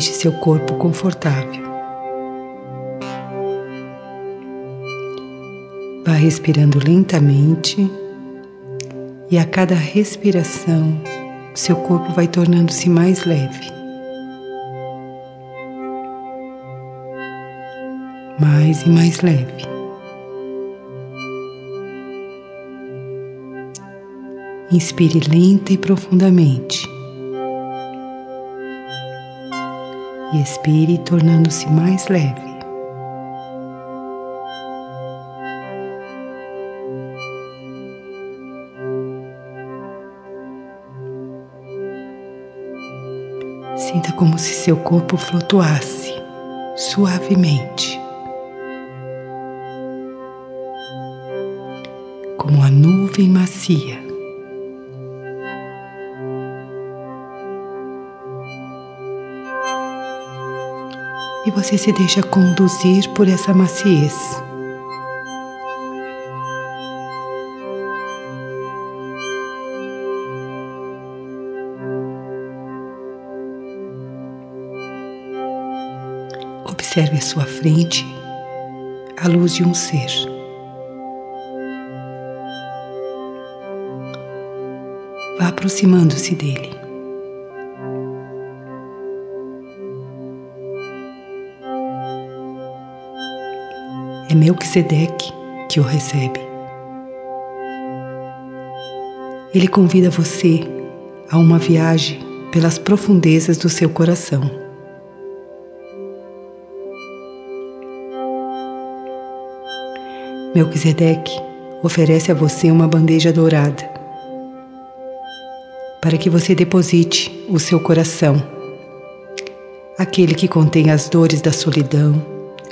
Deixe seu corpo confortável. Vá respirando lentamente e a cada respiração seu corpo vai tornando-se mais leve. Mais e mais leve. Inspire lenta e profundamente. E expire, tornando-se mais leve. Sinta como se seu corpo flutuasse suavemente, como uma nuvem macia. E você se deixa conduzir por essa maciez. Observe à sua frente a luz de um ser. Vá aproximando-se dele. Melquisedeque que o recebe. Ele convida você a uma viagem pelas profundezas do seu coração. Melquisedeque oferece a você uma bandeja dourada para que você deposite o seu coração, aquele que contém as dores da solidão,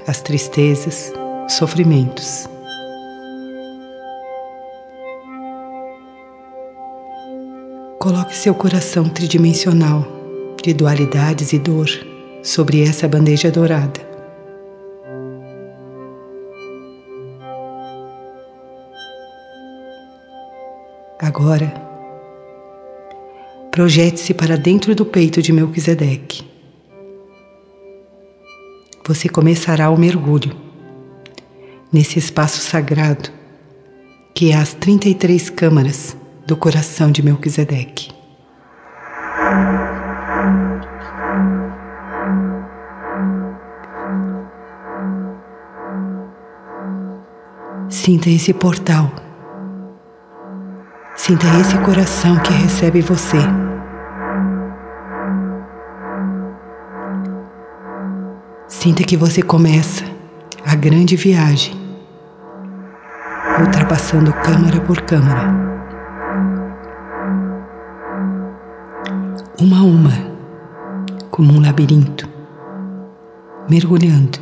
as tristezas, sofrimentos. Coloque seu coração tridimensional de dualidades e dor sobre essa bandeja dourada. Agora, projete-se para dentro do peito de Melquisedeque. Você começará o mergulho nesse espaço sagrado que é as 33 câmaras do coração de Melquisedeque. Sinta esse portal Sinta esse coração que recebe você. Sinta que você começa a grande viagem, ultrapassando câmara por câmara. Uma a uma, como um labirinto, mergulhando,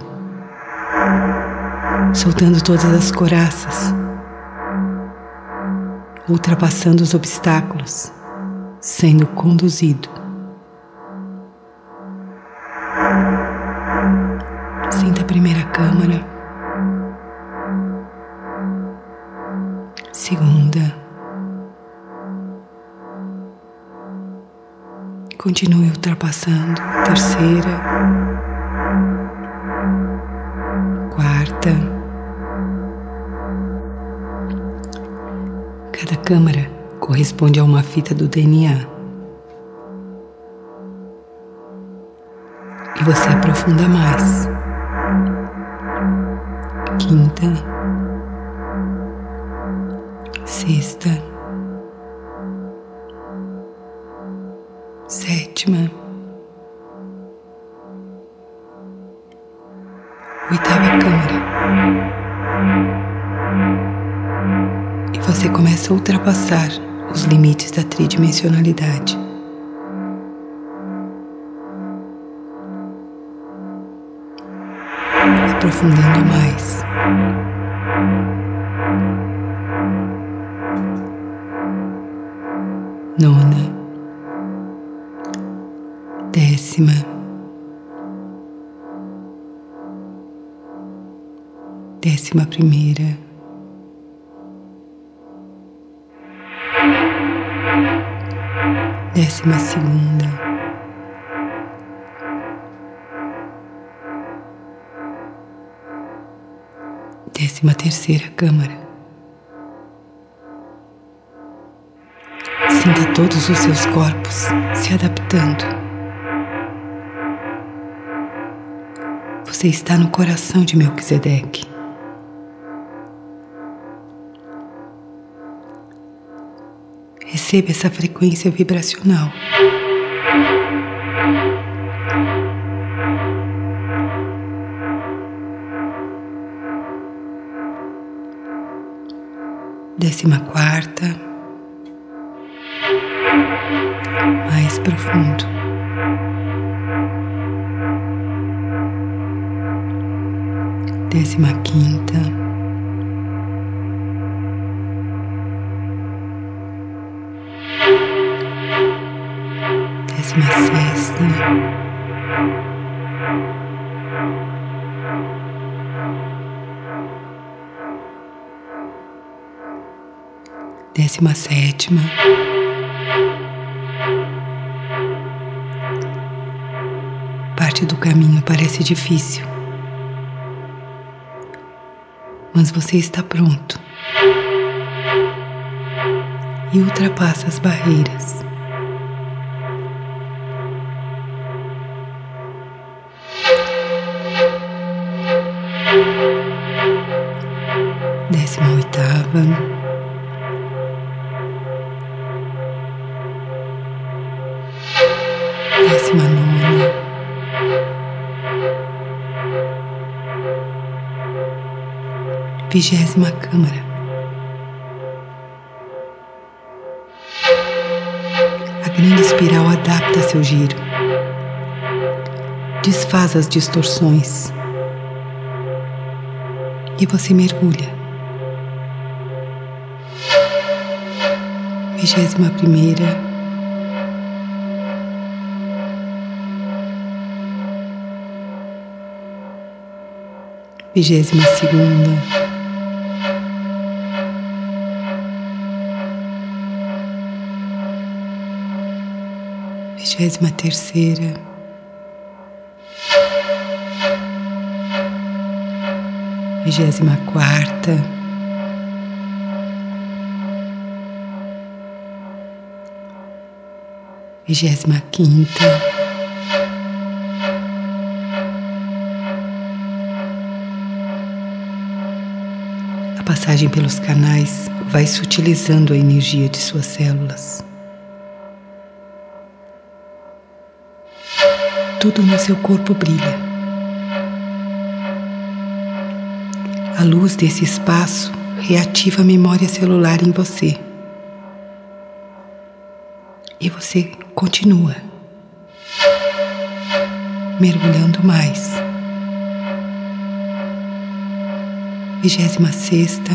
soltando todas as coraças ultrapassando os obstáculos, sendo conduzido. Continue ultrapassando, terceira, quarta. Cada câmara corresponde a uma fita do DNA. E você aprofunda mais. Quinta, sexta, ultrapassar os limites da tridimensionalidade. Aprofundando mais. Nona, décima, décima primeira. Décima segunda, décima terceira câmara. Sinta todos os seus corpos se adaptando. Você está no coração de Melquisedeque. Receba essa frequência vibracional. Décima sexta. Décima sétima. Parte do caminho parece difícil, mas você está pronto e ultrapassa as barreiras. Vigésima câmara, a grande espiral adapta seu giro, desfaz as distorções e você mergulha. Vigésima primeira. Vigésima segunda. Vigésima terceira. Vigésima quarta. vigésima quinta, a passagem pelos canais vai sutilizando a energia de suas células. Tudo no seu corpo brilha. A luz desse espaço reativa a memória celular em você. E você continua mergulhando mais. Vigésima sexta.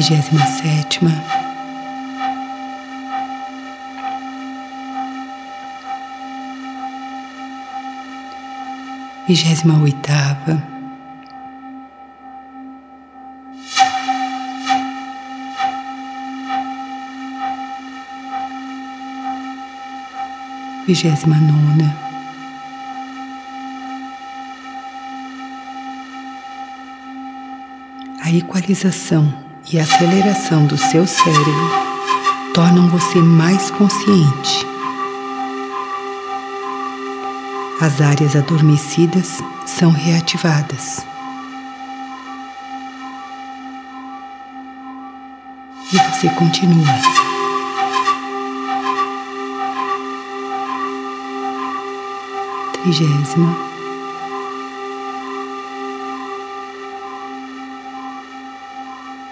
Vigésima sétima. Vigésima oitava. vigésima nona. A equalização e a aceleração do seu cérebro tornam você mais consciente. As áreas adormecidas são reativadas. E você continua. trigésima,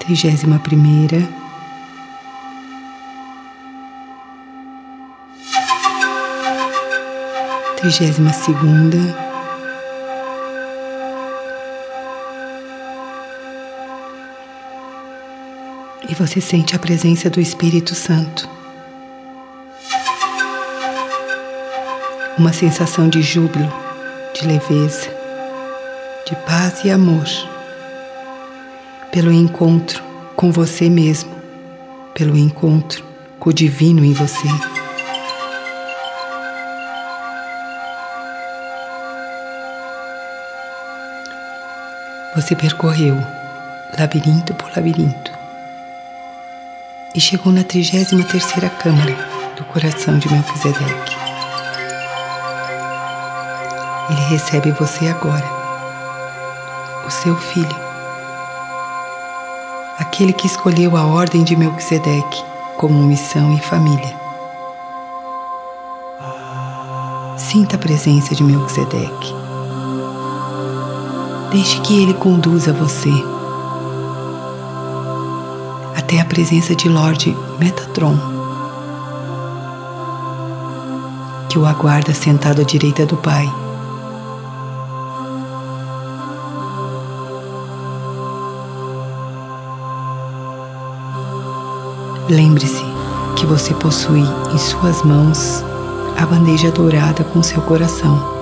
trigésima primeira, trigésima segunda, e você sente a presença do Espírito Santo. uma sensação de júbilo, de leveza, de paz e amor. Pelo encontro com você mesmo, pelo encontro com o divino em você. Você percorreu labirinto por labirinto e chegou na 33 terceira câmara do coração de Melquisedeque. Ele recebe você agora, o seu filho, aquele que escolheu a ordem de Melquisedeque como missão e família. Sinta a presença de Melquisedeque. Deixe que ele conduza você até a presença de Lord Metatron, que o aguarda sentado à direita do Pai. Lembre-se que você possui em suas mãos a bandeja dourada com seu coração.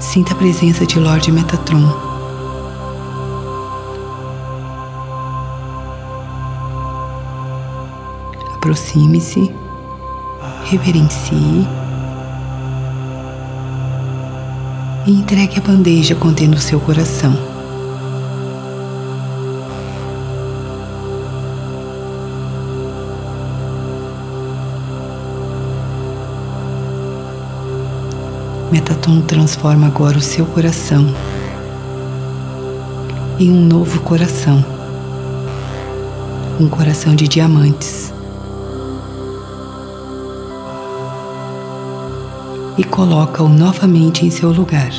Sinta a presença de Lord Metatron. Aproxime-se, reverencie e entregue a bandeja contendo seu coração. Metaton transforma agora o seu coração em um novo coração, um coração de diamantes. E coloca-o novamente em seu lugar.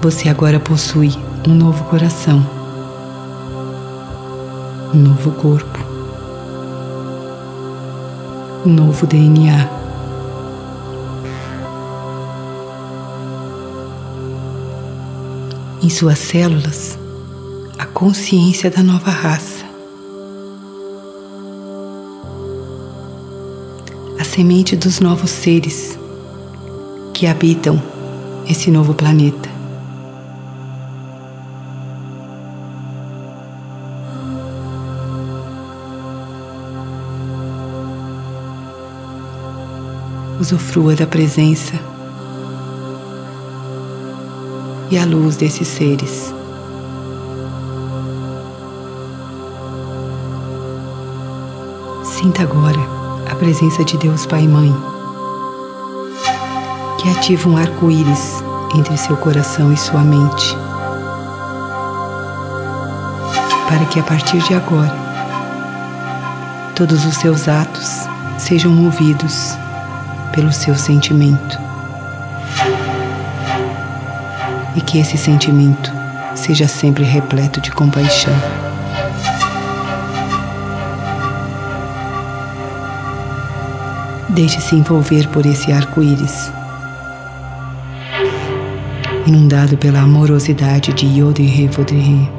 Você agora possui um novo coração, um novo corpo um novo DNA. Em suas células, a consciência da nova raça. Semente dos novos seres que habitam esse novo planeta. usufrua da presença e a luz desses seres. Sinta agora presença de Deus Pai e Mãe, que ativa um arco-íris entre seu coração e sua mente, para que a partir de agora todos os seus atos sejam movidos pelo seu sentimento. E que esse sentimento seja sempre repleto de compaixão. Deixe-se envolver por esse arco-íris, inundado pela amorosidade de Yodhi Vodrihe.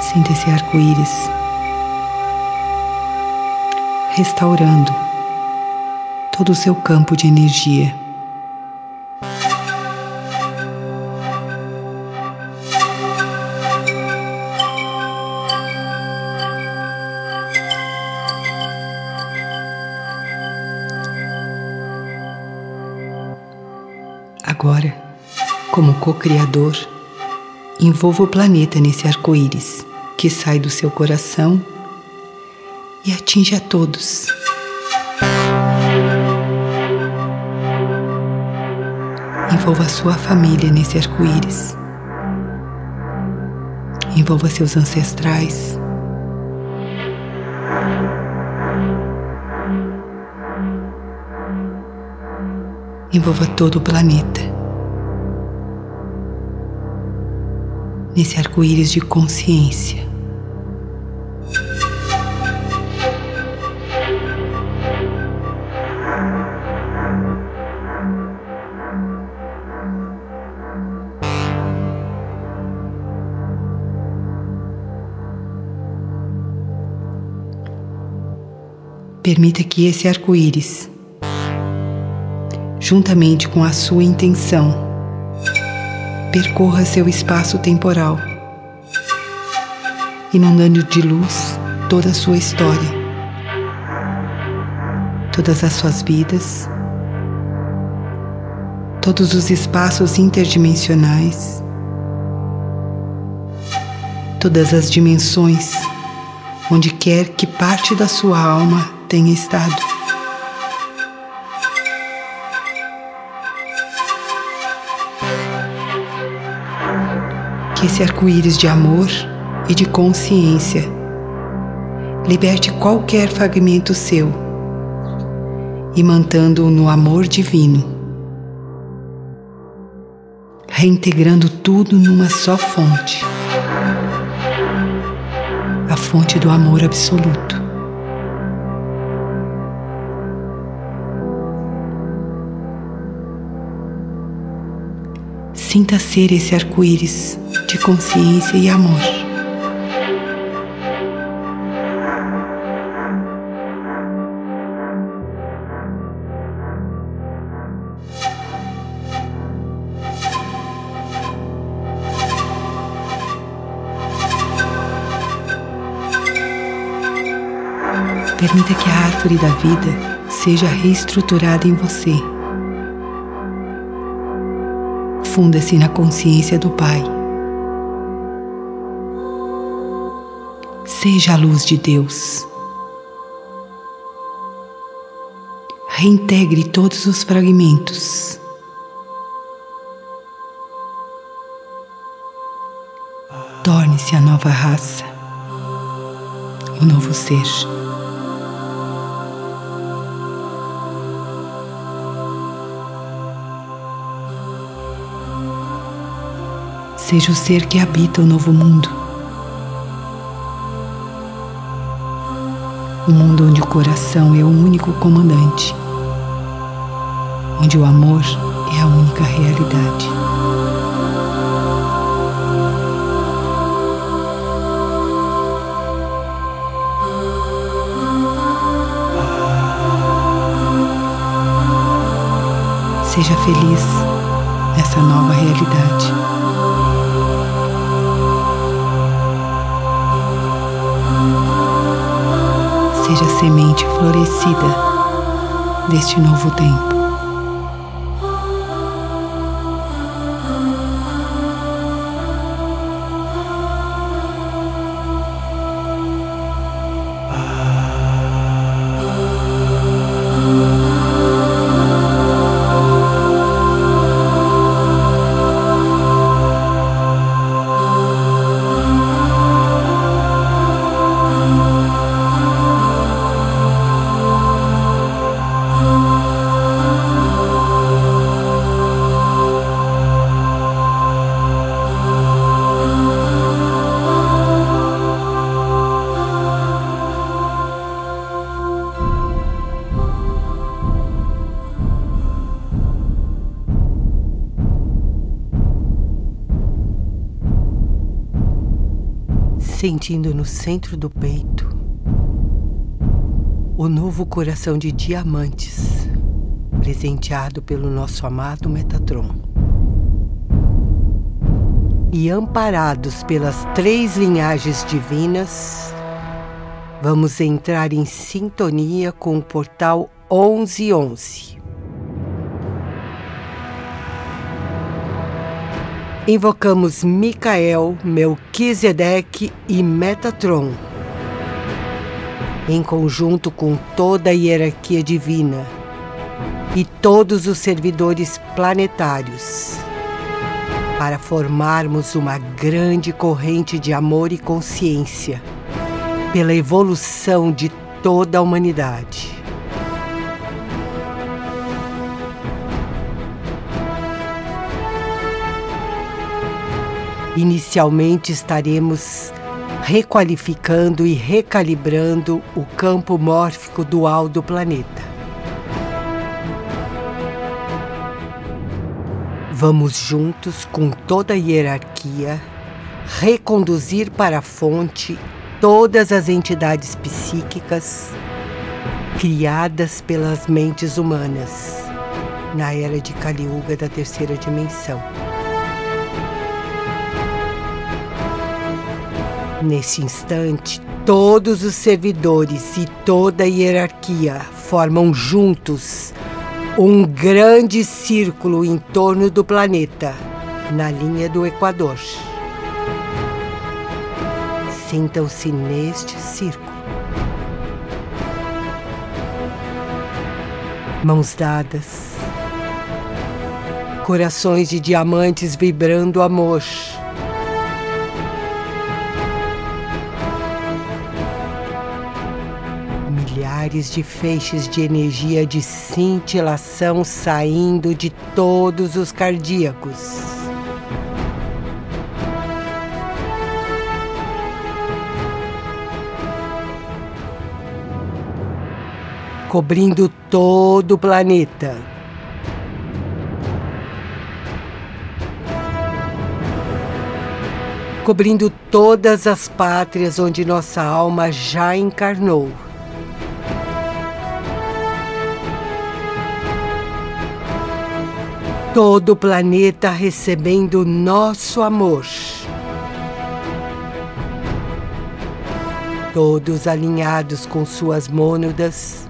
Sinta esse arco-íris restaurando todo o seu campo de energia. Como co-criador, envolva o planeta nesse arco-íris que sai do seu coração e atinge a todos. Envolva a sua família nesse arco-íris. Envolva seus ancestrais. Envolva todo o planeta. nesse arco-íris de consciência. Permita que esse arco-íris, juntamente com a sua intenção, percorra seu espaço temporal, inundando de luz toda a sua história, todas as suas vidas, todos os espaços interdimensionais, todas as dimensões, onde quer que parte da sua alma tenha estado. Esse arco-íris de amor e de consciência liberte qualquer fragmento seu e mantendo-o no amor divino, reintegrando tudo numa só fonte a fonte do amor absoluto. Sinta ser esse arco-íris de consciência e amor. Permita que a árvore da vida seja reestruturada em você. Funda-se na consciência do Pai. Seja a luz de Deus. Reintegre todos os fragmentos. Torne-se a nova raça, o novo ser. Seja o ser que habita o novo mundo. Um mundo onde o coração é o único comandante, onde o amor é a única realidade. Seja feliz nessa nova realidade. Seja a semente florescida deste novo tempo. Centro do peito o novo coração de diamantes presenteado pelo nosso amado Metatron. E amparados pelas três linhagens divinas, vamos entrar em sintonia com o portal 1111 Invocamos Micael, Melquisedeque e Metatron, em conjunto com toda a hierarquia divina e todos os servidores planetários, para formarmos uma grande corrente de amor e consciência pela evolução de toda a humanidade. Inicialmente estaremos requalificando e recalibrando o campo mórfico dual do planeta. Vamos juntos, com toda a hierarquia, reconduzir para a fonte todas as entidades psíquicas criadas pelas mentes humanas na era de Kaliuga da terceira dimensão. Nesse instante, todos os servidores e toda a hierarquia formam juntos um grande círculo em torno do planeta, na linha do Equador. Sintam-se neste círculo. Mãos dadas, corações de diamantes vibrando amor. Milhares de feixes de energia de cintilação saindo de todos os cardíacos. Cobrindo todo o planeta. Cobrindo todas as pátrias onde nossa alma já encarnou. Todo o planeta recebendo nosso amor. Todos alinhados com suas mônadas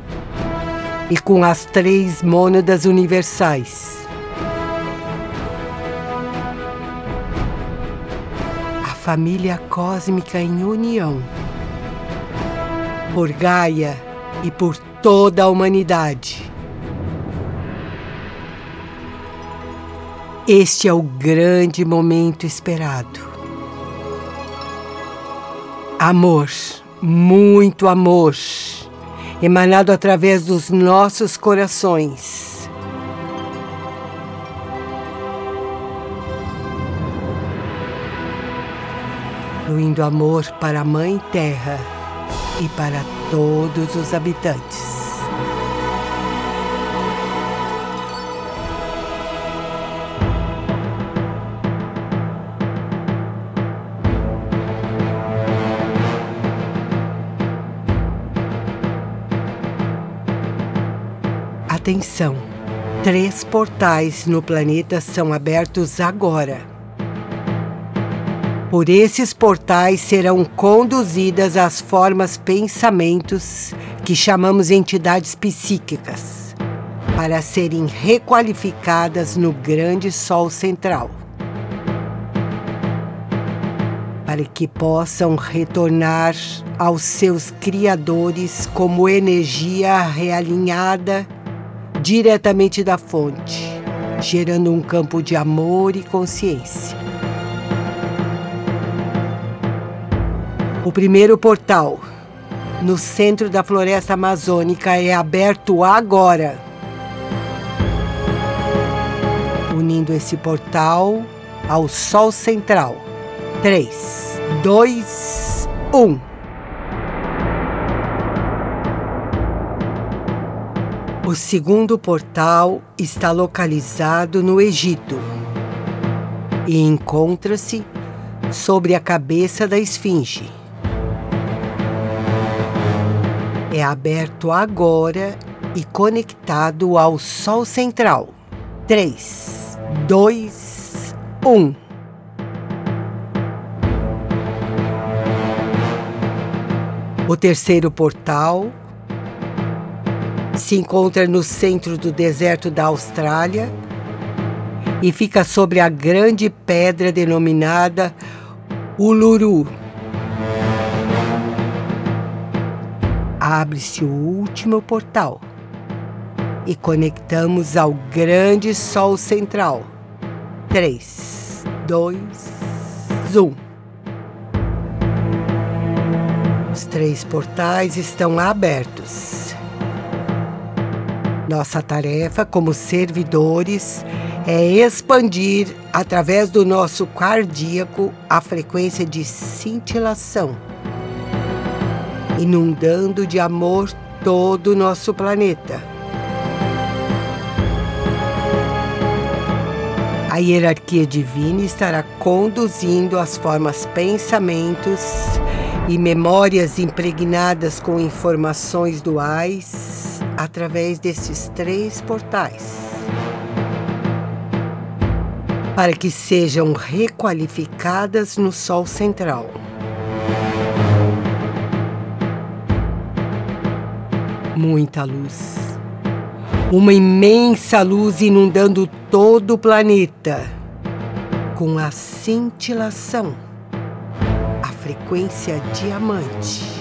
e com as três mônadas universais. A família cósmica em união. Por Gaia e por toda a humanidade. Este é o grande momento esperado. Amor, muito amor, emanado através dos nossos corações. Fluindo amor para a Mãe Terra e para todos os habitantes. Atenção! Três portais no planeta são abertos agora. Por esses portais serão conduzidas as formas pensamentos que chamamos entidades psíquicas para serem requalificadas no grande Sol central. Para que possam retornar aos seus criadores como energia realinhada diretamente da fonte, gerando um campo de amor e consciência. O primeiro portal, no centro da floresta amazônica, é aberto agora. Unindo esse portal ao Sol Central. 3, 2, 1. O segundo portal está localizado no Egito e encontra-se sobre a cabeça da Esfinge. É aberto agora e conectado ao Sol Central. 3, 2, 1. O terceiro portal se encontra no centro do deserto da Austrália e fica sobre a grande pedra denominada Uluru. Abre-se o último portal e conectamos ao grande Sol central. 3, 2, 1. Os três portais estão abertos. Nossa tarefa como servidores é expandir através do nosso cardíaco a frequência de cintilação, inundando de amor todo o nosso planeta. A hierarquia divina estará conduzindo as formas pensamentos e memórias impregnadas com informações duais através desses três portais. Para que sejam requalificadas no Sol Central. Muita luz. Uma imensa luz inundando todo o planeta com a cintilação frequência diamante.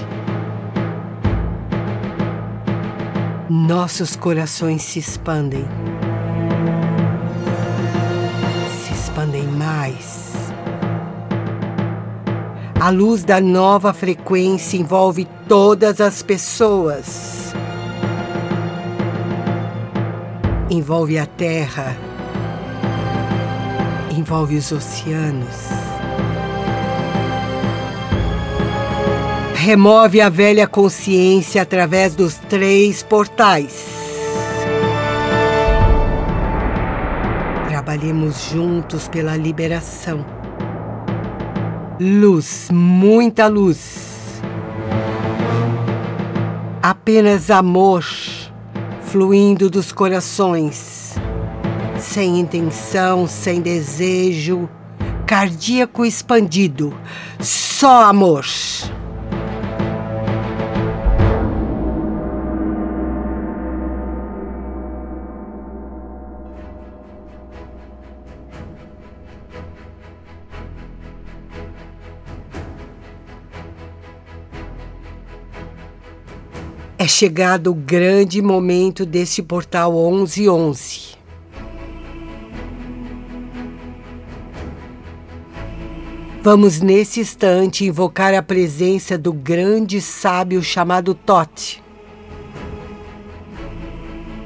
Nossos corações se expandem. Se expandem mais. A luz da nova frequência envolve todas as pessoas. Envolve a Terra. Envolve os oceanos remove a velha consciência através dos três portais. Trabalhemos juntos pela liberação. Luz, muita luz. Apenas amor fluindo dos corações, sem intenção, sem desejo, cardíaco expandido. Só amor. É chegado o grande momento deste portal 1111. Vamos nesse instante invocar a presença do grande sábio chamado Tote.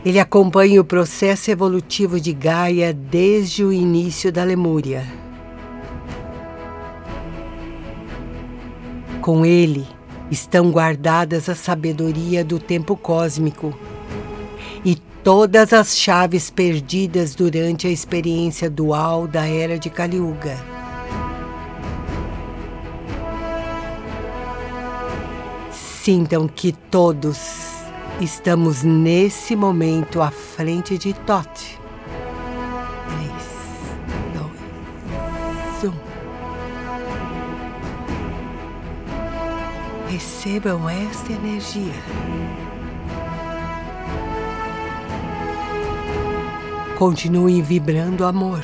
Ele acompanha o processo evolutivo de Gaia desde o início da Lemúria. Com ele, estão guardadas a sabedoria do tempo cósmico e todas as chaves perdidas durante a experiência dual da era de Kaliuga. Sintam que todos estamos nesse momento à frente de Tote. Recebam esta energia. Continuem vibrando amor.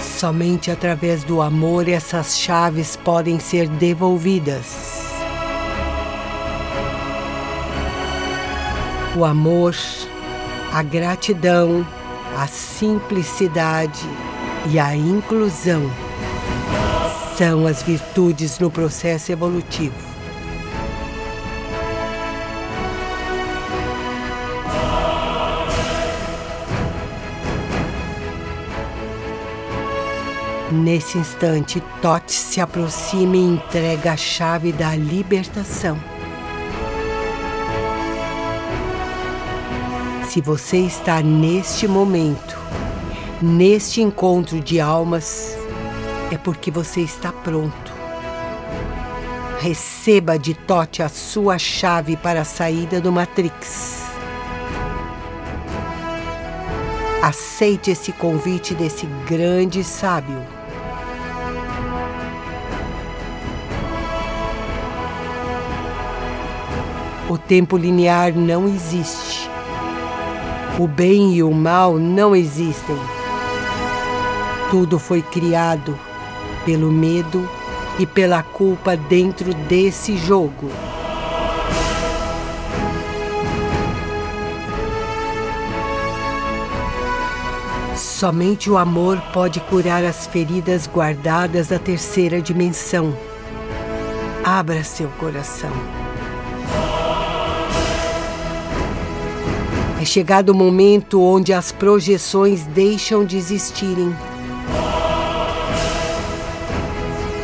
Somente através do amor essas chaves podem ser devolvidas. O amor, a gratidão, a simplicidade e a inclusão são as virtudes no processo evolutivo. Nesse instante, Tote se aproxima e entrega a chave da libertação. Se você está neste momento Neste encontro de almas, é porque você está pronto. Receba de Tote a sua chave para a saída do Matrix. Aceite esse convite desse grande sábio. O tempo linear não existe. O bem e o mal não existem. Tudo foi criado pelo medo e pela culpa dentro desse jogo. Somente o amor pode curar as feridas guardadas da terceira dimensão. Abra seu coração. É chegado o momento onde as projeções deixam de existirem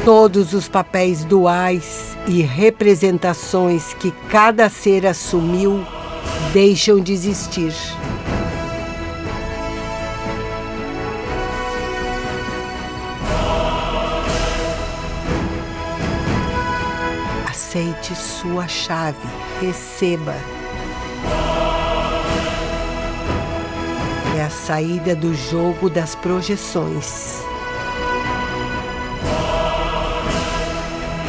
todos os papéis duais e representações que cada ser assumiu deixam de existir. Aceite sua chave, receba. É a saída do jogo das projeções.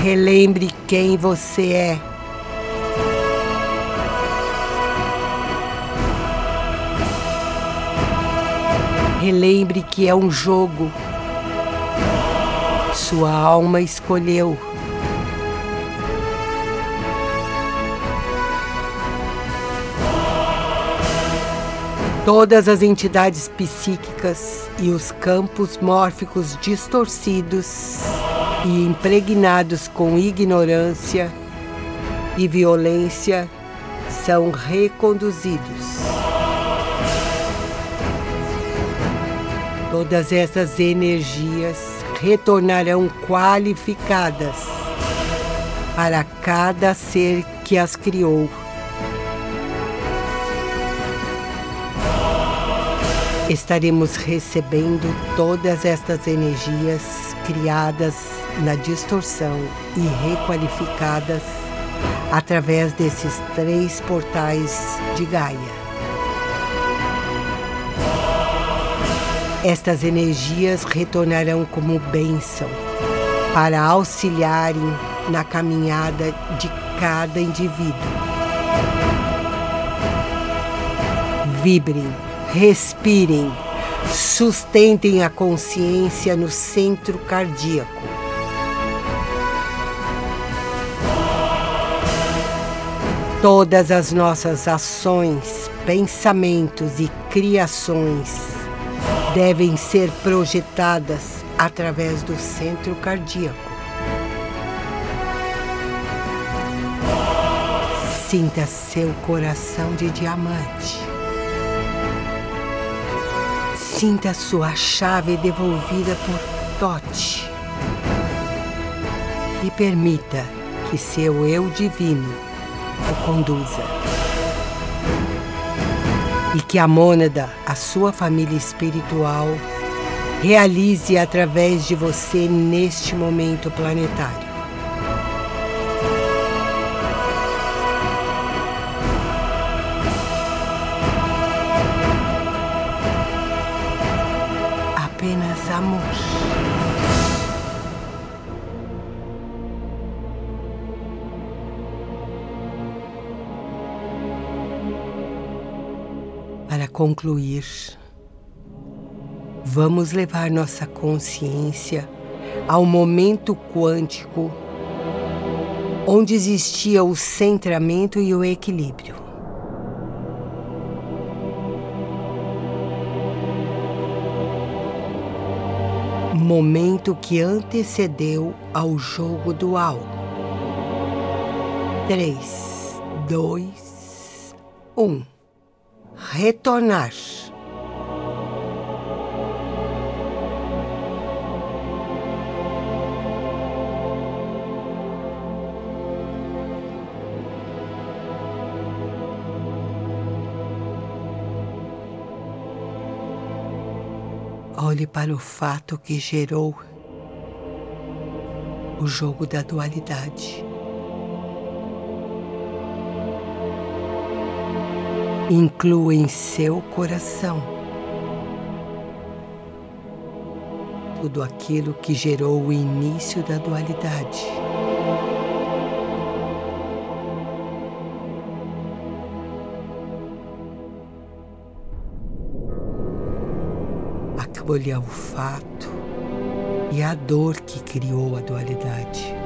Relembre quem você é. Relembre que é um jogo. Sua alma escolheu. Todas as entidades psíquicas e os campos mórficos distorcidos e impregnados com ignorância e violência são reconduzidos. Todas essas energias retornarão qualificadas para cada ser que as criou. Estaremos recebendo todas estas energias criadas na distorção e requalificadas através desses três portais de Gaia. Estas energias retornarão como bênção para auxiliarem na caminhada de cada indivíduo. Vibrem, respirem, sustentem a consciência no centro cardíaco Todas as nossas ações, pensamentos e criações devem ser projetadas através do centro cardíaco. Sinta seu coração de diamante. Sinta sua chave devolvida por Tote. E permita que seu eu divino o conduza. E que a mônada, a sua família espiritual, realize através de você neste momento planetário. Concluir, vamos levar nossa consciência ao momento quântico onde existia o centramento e o equilíbrio. Momento que antecedeu ao jogo dual. 3, 2, 1 retornar. Olhe para o fato que gerou o jogo da dualidade. Inclua em seu coração tudo aquilo que gerou o início da dualidade. Acolha o fato e a dor que criou a dualidade.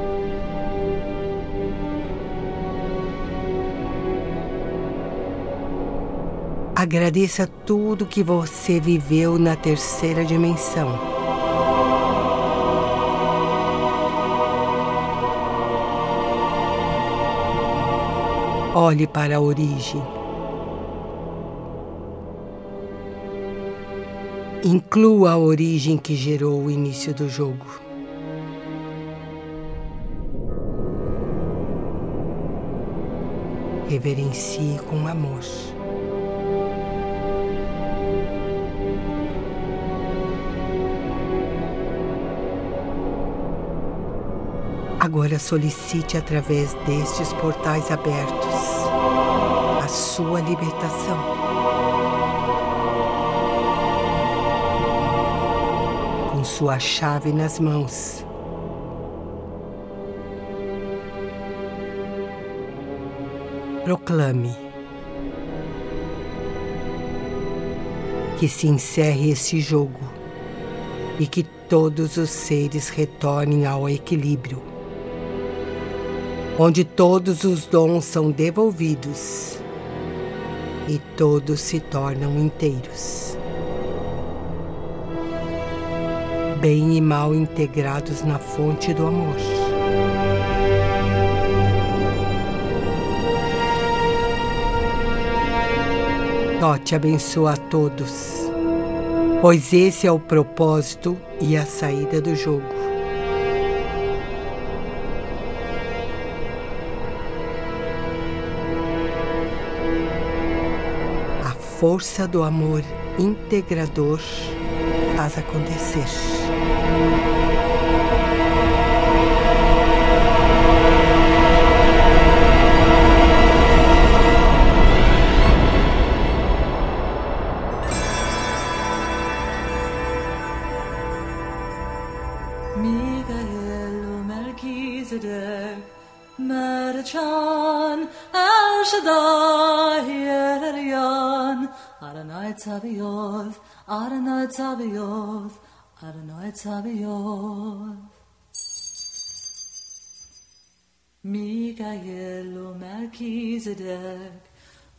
Agradeça tudo que você viveu na terceira dimensão. Olhe para a origem. Inclua a origem que gerou o início do jogo. Reverencie com amor. Agora solicite através destes portais abertos a sua libertação. Com sua chave nas mãos. Proclame que se encerre este jogo e que todos os seres retornem ao equilíbrio onde todos os dons são devolvidos e todos se tornam inteiros. Bem e mal integrados na fonte do amor. Tote abençoa a todos, pois esse é o propósito e a saída do jogo. Força do amor integrador faz acontecer. sarılıyor Mikaelo Melchizedek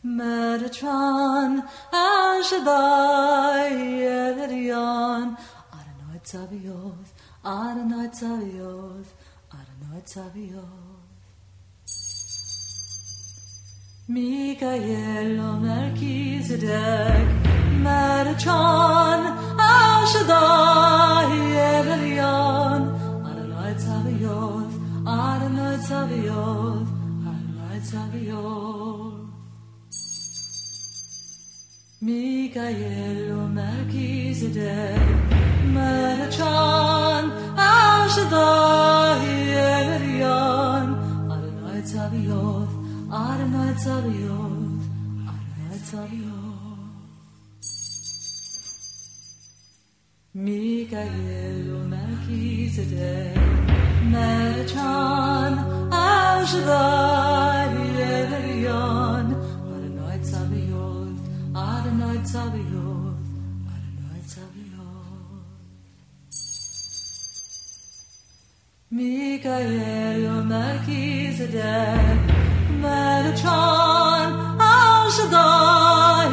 Metatron El Shaddai Elyon Adonai Tzaviot Adonai Tzaviot Adonai Tzaviot Mikael och Melkisedek Merchan El Shaddai Evelion Adonai Tzavioth Adonai Tzavioth Adonai Tzavioth Mikael och Melkisedek Merchan El Shaddai Evelion Adonai Tzavioth Adımı tarıyor, adımı tarıyor. Mikael merkezde mercan ajlar yeriyan Adonai Tzaviyot, Adonai Tzaviyot, Adonai Tzaviyot Mikael merkezde mercan melçan Aşıda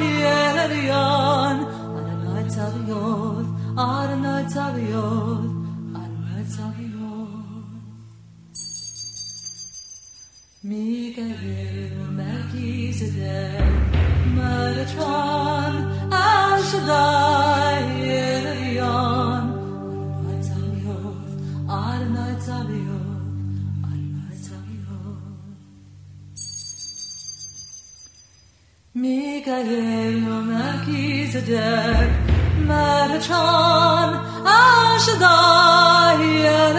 yeriyon Anamı tabiyor Anamı tabiyor Anamı tabiyor Mikael merkezde Merkezde gider Mercan Ashdayen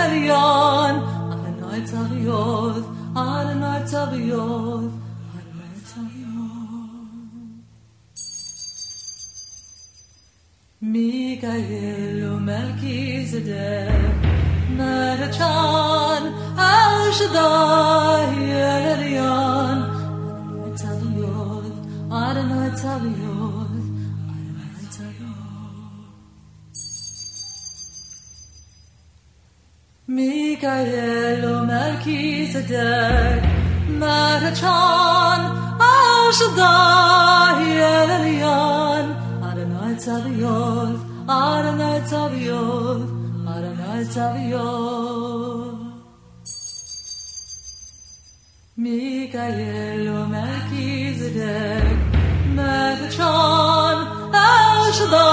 Elyon Adonai Taviot Adonai Taviot Adonai Taviot Mikael Melchizedek Mercan Ashdayen eder Mercan aşıda yeryan Aranay tabiyor, aranay tabiyor, aranay tabiyor Mikael o Melkizedek Mercan aşıda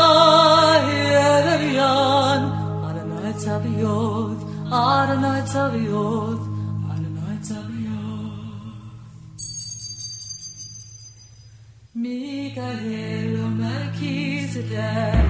yeryan Aranay tabiyor, aranay tabiyor Mikael o Melchizedek, Metatron,